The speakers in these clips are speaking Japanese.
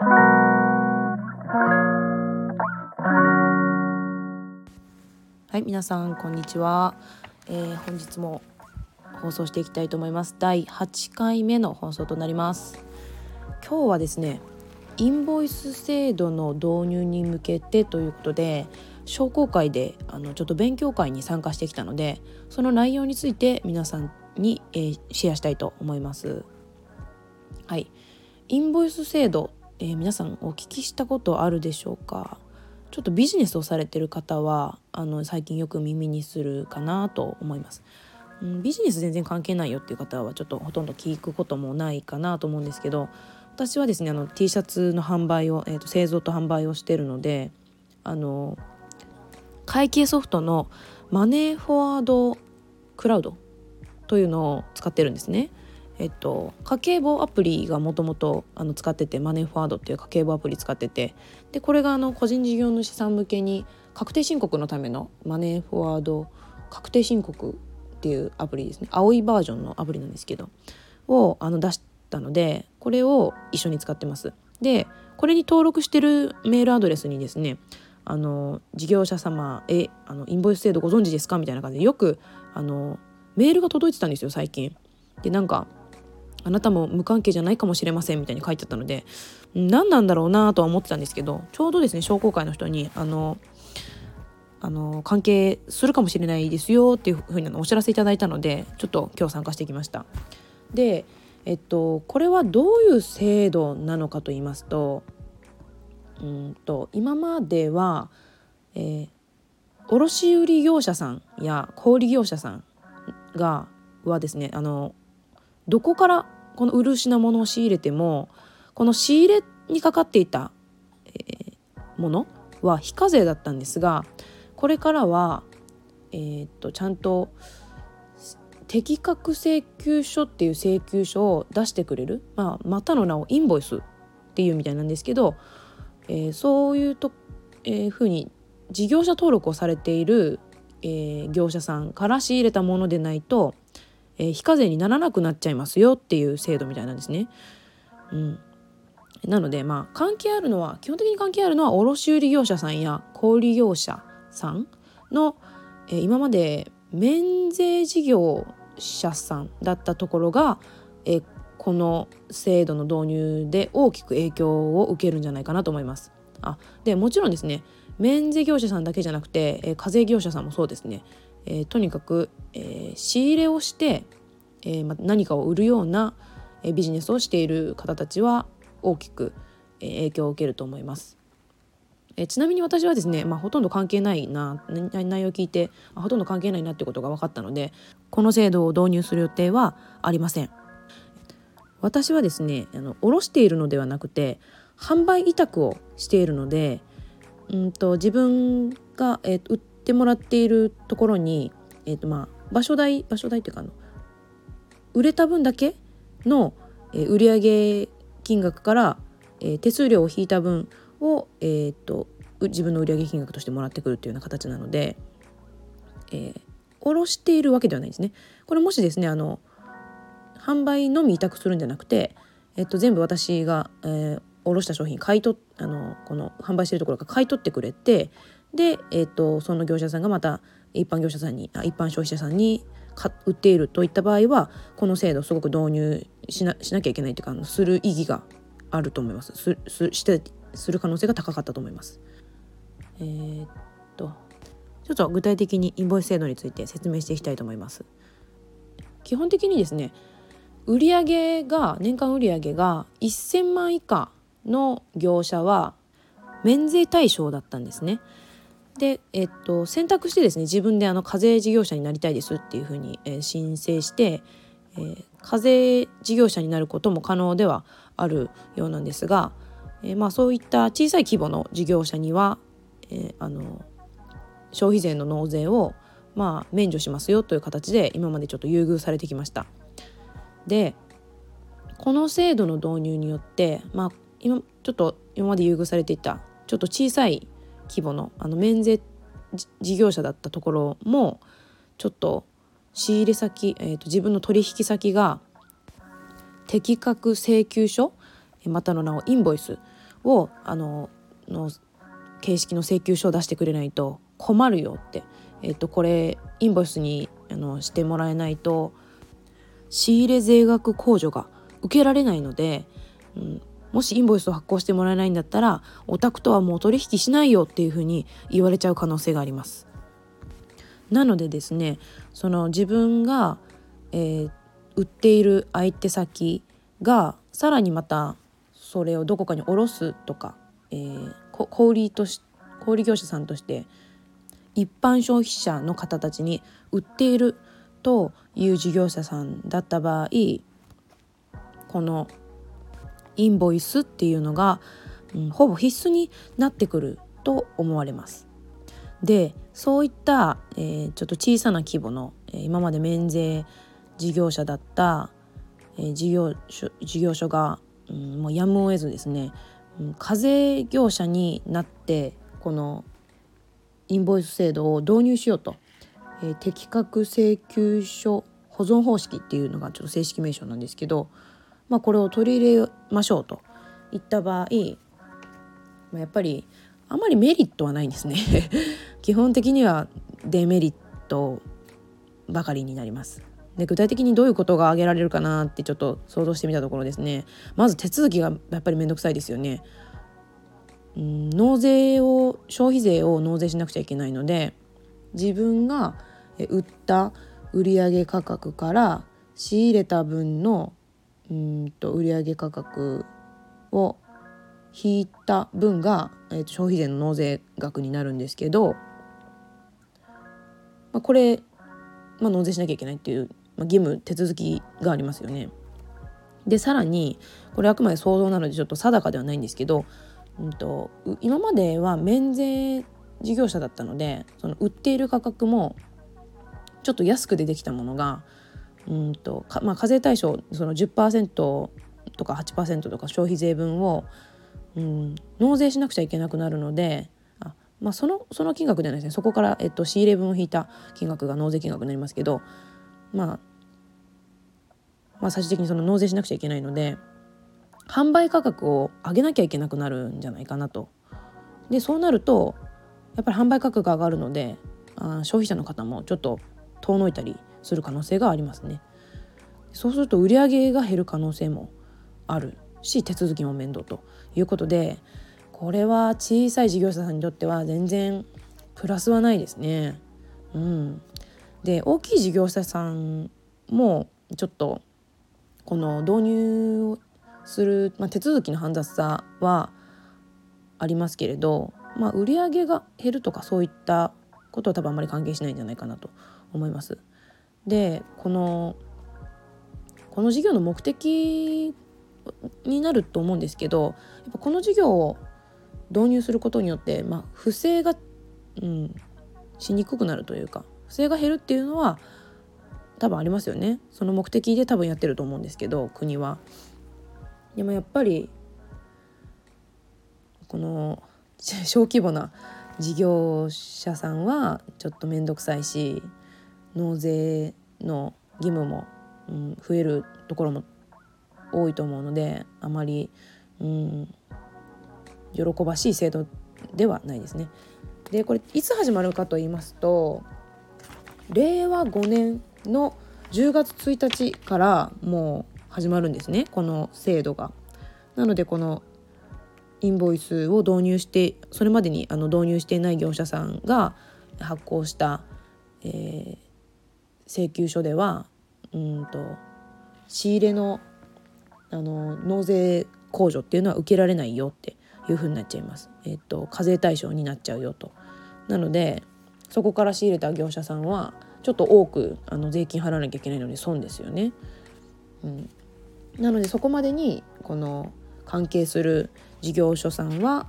はい皆さんこんにちは、えー、本日も放送していきたいと思います。第8回目の放送となります。今日はですねインボイス制度の導入に向けてということで商工会であのちょっと勉強会に参加してきたのでその内容について皆さんに、えー、シェアしたいと思います。はい。インボイス制度、えー、皆さんお聞きしたことあるでしょうか？ちょっとビジネスをされてる方はあの最近よく耳にするかなと思います。うん、ビジネス全然関係ないよっていう方はちょっとほとんど聞くこともないかなと思うんですけど私はですねあの T シャツの販売を、えーと、製造と販売をしてるのであの会計ソフトのマネーフォワードクラウドというのを使ってるんですね。えっと、家計簿アプリがもともと使っててマネーフォワードっていう家計簿アプリ使っててでこれがあの個人事業主さん向けに確定申告のためのマネーフォワード確定申告っていうアプリですね青いバージョンのアプリなんですけどをあの出したのでこれを一緒に使ってます。でこれに登録してるメールアドレスにですねあの事業者様へあのインボイス制度ご存知ですか？みたいな感じでよくあのメールが届いてたんですよ最近。でなんかあなたも無関係じゃないかもしれませんみたいに書いてあったので何なんだろうなとは思ってたんですけどちょうどですね商工会の人にあのあの関係するかもしれないですよっていうふうにお知らせいただいたのでちょっと今日参加してきました。でえっとこれはどういう制度なのかと言いますとうんと今までは、えー、卸売業者さんや小売業者さんがはですねあのどこからこの漆品物を仕入れてもこの仕入れにかかっていた、えー、ものは非課税だったんですがこれからは、えー、っとちゃんと適格請求書っていう請求書を出してくれる、まあ、またの名をインボイスっていうみたいなんですけど、えー、そういうと、えー、ふうに事業者登録をされている、えー、業者さんから仕入れたものでないと、えー、非課税にならなくなっちゃいますよっていう制度みたいなんですね。うん、なのでまあ関係あるのは基本的に関係あるのは卸売業者さんや小売業者さんの、えー、今まで免税事業者さんだったところが、えー、この制度の導入で大きく影響を受けるんじゃないかなと思います。あでもちろんですね免税業者さんだけじゃなくて、えー、課税業者さんもそうですね、えー、とにかく、えー、仕入れをして、えま、何かを売るような、えビジネスをしている方たちは大きく、え影響を受けると思います。えちなみに私はですね、まあ、ほとんど関係ないな内容を聞いてほとんど関係ないなってことが分かったのでこの制度を導入する予定はありません私はですねあの卸しているのではなくて販売委託をしているのでうんと自分が、えー、売ってもらっているところに、えーとまあ、場所代場所代っていうかあの売れた分だけの、えー、売上金額から、えー、手数料を引いた分を、えーと、自分の売上金額としてもらってくるっていうような形なので、えー、卸しているわけではないんですね。これもしですねあの販売のみ委託するんじゃなくて、えっと、全部私が、えー、卸した商品買い取あのこの販売してるところが買い取ってくれてで、えっと、その業者さんがまた一般業者さんに一般消費者さんに売っているといった場合はこの制度すごく導入しなしなきゃいけないというかする意義があると思います。すすしてする可能性が高かったと思います。えー、っとちょっと具体的にインボイス制度について説明していきたいと思います。基本的にですね売上が年間売上が1000万以下の業者は免税対象だったんですね。で、えっと、選択してですね自分であの課税事業者になりたいですっていうふうに、えー、申請して、えー、課税事業者になることも可能ではあるようなんですが、えー、まあ、そういった小さい規模の事業者には、え、あの消費税の納税を、まあ、免除しますよという形で今までちょっと優遇されてきました。でこの制度の導入によって、まあ、今ちょっと今まで優遇されていたちょっと小さい規模のあの免税事業者だったところもちょっと仕入れ先、えーと自分の取引先が適格請求書またの名をインボイスをあのの形式の請求書を出してくれないと困るよって、えっと、これインボイスにあのしてもらえないと仕入れ税額控除が受けられないので、うん、もしインボイスを発行してもらえないんだったらお宅とはもう取引しないよっていうふうに言われちゃう可能性があります。なのでですねその自分が、えー、売っている相手先がさらにまたそれをどこかに卸すとか、えー、小売とし小売業者さんとして一般消費者の方たちに売っているという事業者さんだった場合このインボイスっていうのが、うん、ほぼ必須になってくると思われます。でそういった、えー、ちょっと小さな規模の、えー、今まで免税事業者だった、えー、事業所事業所が、うん、もうやむを得ずですね、うん、課税業者になってこのインボイス制度を導入しようと、えー、適格請求書保存方式っていうのがちょっと正式名称なんですけど、まあ、これを取り入れましょうと。いった場合、まあ、やっぱりあまりメリットはないんですね。基本的にはデメリットばかりになります。で具体的にどういうことが挙げられるかなってちょっと想像してみたところですね。まず手続きがやっぱり面倒くさいですよね。うん納税を消費税を納税しなくちゃいけないので自分が売った売上価格から仕入れた分のうんと売上価格を引いた分が、えー、と消費税の納税額になるんですけど、まあ、これ、まあ、納税しなきゃいけないっていう、まあ、義務手続きがありますよね。でさらにこれあくまで想像なのでちょっと定かではないんですけど、うんと、今までは免税事業者だったのでその売っている価格もちょっと安く出てきたものがうんと、まあ、課税対象その10%とか8%とか消費税分をうん、納税しなくちゃいけなくなるのであ、まあ、そのその金額ではないですねそこから、えっと、仕入れ分を引いた金額が納税金額になりますけど、まあ、まあ最終的にその納税しなくちゃいけないので販売価格を上げなきゃいけなくなるんじゃないかなと。でそうなるとやっぱり販売価格が上がるのであ消費者の方もちょっと遠のいたりする可能性がありますね。そうすると売上が減る可能性もあるし手続きも面倒ということでこれは小さい事業者さんにとっては全然プラスはないですね。うん、で大きい事業者さんもちょっとこの導入する、まあ、手続きの煩雑さはありますけれど、まあ、売上が減るとかそういったことは多分あまり関係しないんじゃないかなと思います。でこのこの事業の目的になると思うんですけどやっぱこの事業を導入することによって、まあ、不正が、うん、しにくくなるというか不正が減るっていうのは多分ありますよねその目的で多分やってると思うんですけど国は。でもやっぱりこの小規模な事業者さんはちょっと面倒くさいし納税の義務も、うん、増えるところも多いと思うのであまり、うん、喜ばしい制度ではないですね。でこれいつ始まるかと言いますと令和5年の10月1日からもう始まるんですねこの制度が。なのでこのインボイスを導入してそれまでにあの導入していない業者さんが発行した、えー、請求書ではうんと仕入れのあの納税控除っていうのは受けられないよっていうふうになっちゃいます。えっと課税対象になっちゃうよと。なのでそこから仕入れた業者さんはちょっと多くあの税金払わなきゃいけないので損ですよね。うん、なのでそこまでにこの関係する事業所さんは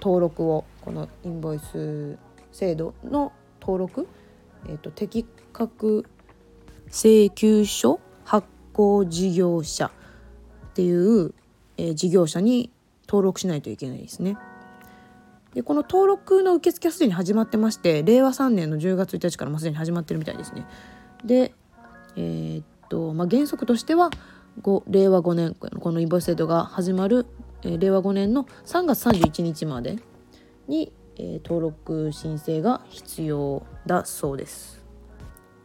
登録をこのインボイス制度の登録、えーと、適格請求書発行事業者っていう、えー、事業者に登録しないといけないですね。でこの登録の受付はすでに始まってまして令和3年の10月1日からもうすでに始まってるみたいですね。で、えー、っとまあ、原則としては令和5年このインボイス制度が始まるえー、令和5年の3月31日までに、えー、登録申請が必要だそうです。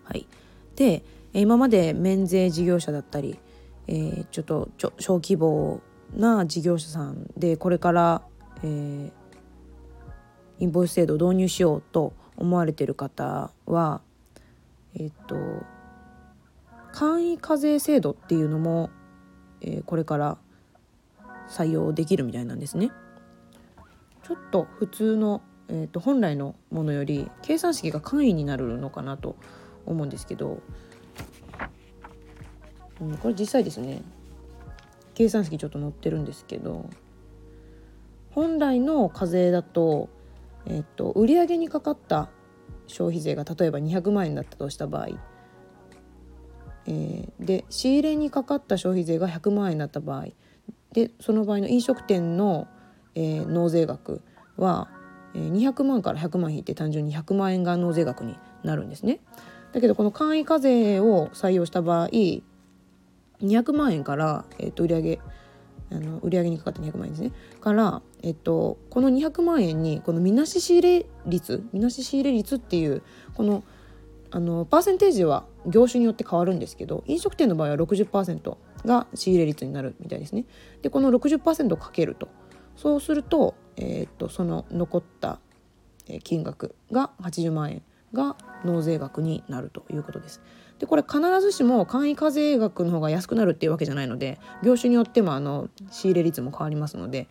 はい、で今まで免税事業者だったり、えー、ちょっと小規模な事業者さんでこれから、えー、インボイス制度を導入しようと思われてる方はえっ、と簡易課税制度っていうのも、え、これから採用できるみたいなんですね。ちょっと普通の、えーと、本来のものより計算式が簡易になるのかなと思うんですけど、うん、これ実際ですね計算式ちょっと載ってるんですけど本来の課税だと,、えーと、売上にかかった消費税が例えば200万円だったとした場合、えー、で仕入れにかかった消費税が100万円だった場合でその場合の飲食店の、えー、納税額は、200万から100万引いて単純に100万円が納税額になるんですね。だけどこの簡易課税を採用した場合200万円から、えー、と売上あの売上にかかった200万円ですね。から、えっと、この200万円にこのみなし仕入れ率みなし仕入れ率っていうこのあのパーセンテージは業種によって変わるんですけど飲食店の場合は60%が仕入れ率になるみたいですね。でこの60%かけると。そうすると,、えー、っとその残った金額が80万円。が納税額になるということです。でこれ必ずしも簡易課税額の方が安くなるっていうわけじゃないので業種によってもあの仕入れ率も変わりますので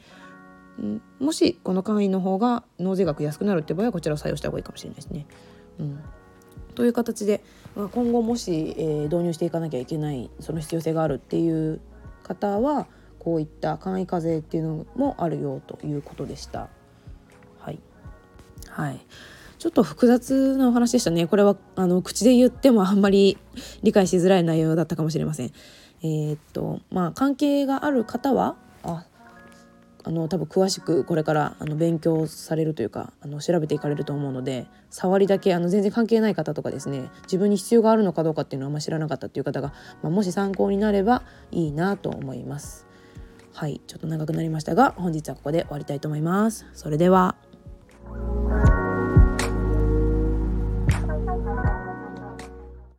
もしこの簡易の方が納税額安くなるって場合はこちらを採用した方がいいかもしれないですね。うんという形で、まあ、今後もし、えー、導入していかなきゃいけないその必要性があるっていう方はこういった簡易課税っていうのもあるよということでした。はい、はい、ちょっと複雑なお話でしたね。これはあの口で言ってもあんまり理解しづらい内容だったかもしれません。えー、っとまあ関係がある方はああの多分詳しくこれからあの勉強されるというかあの調べていかれると思うので触りだけあの全然関係ない方とかですね自分に必要があるのかどうかっていうのはあんま知らなかったっていう方が、まあ、もし参考になればいいなと思います。はいちょっと長くなりましたが本日はここで終わりたいと思います。それでは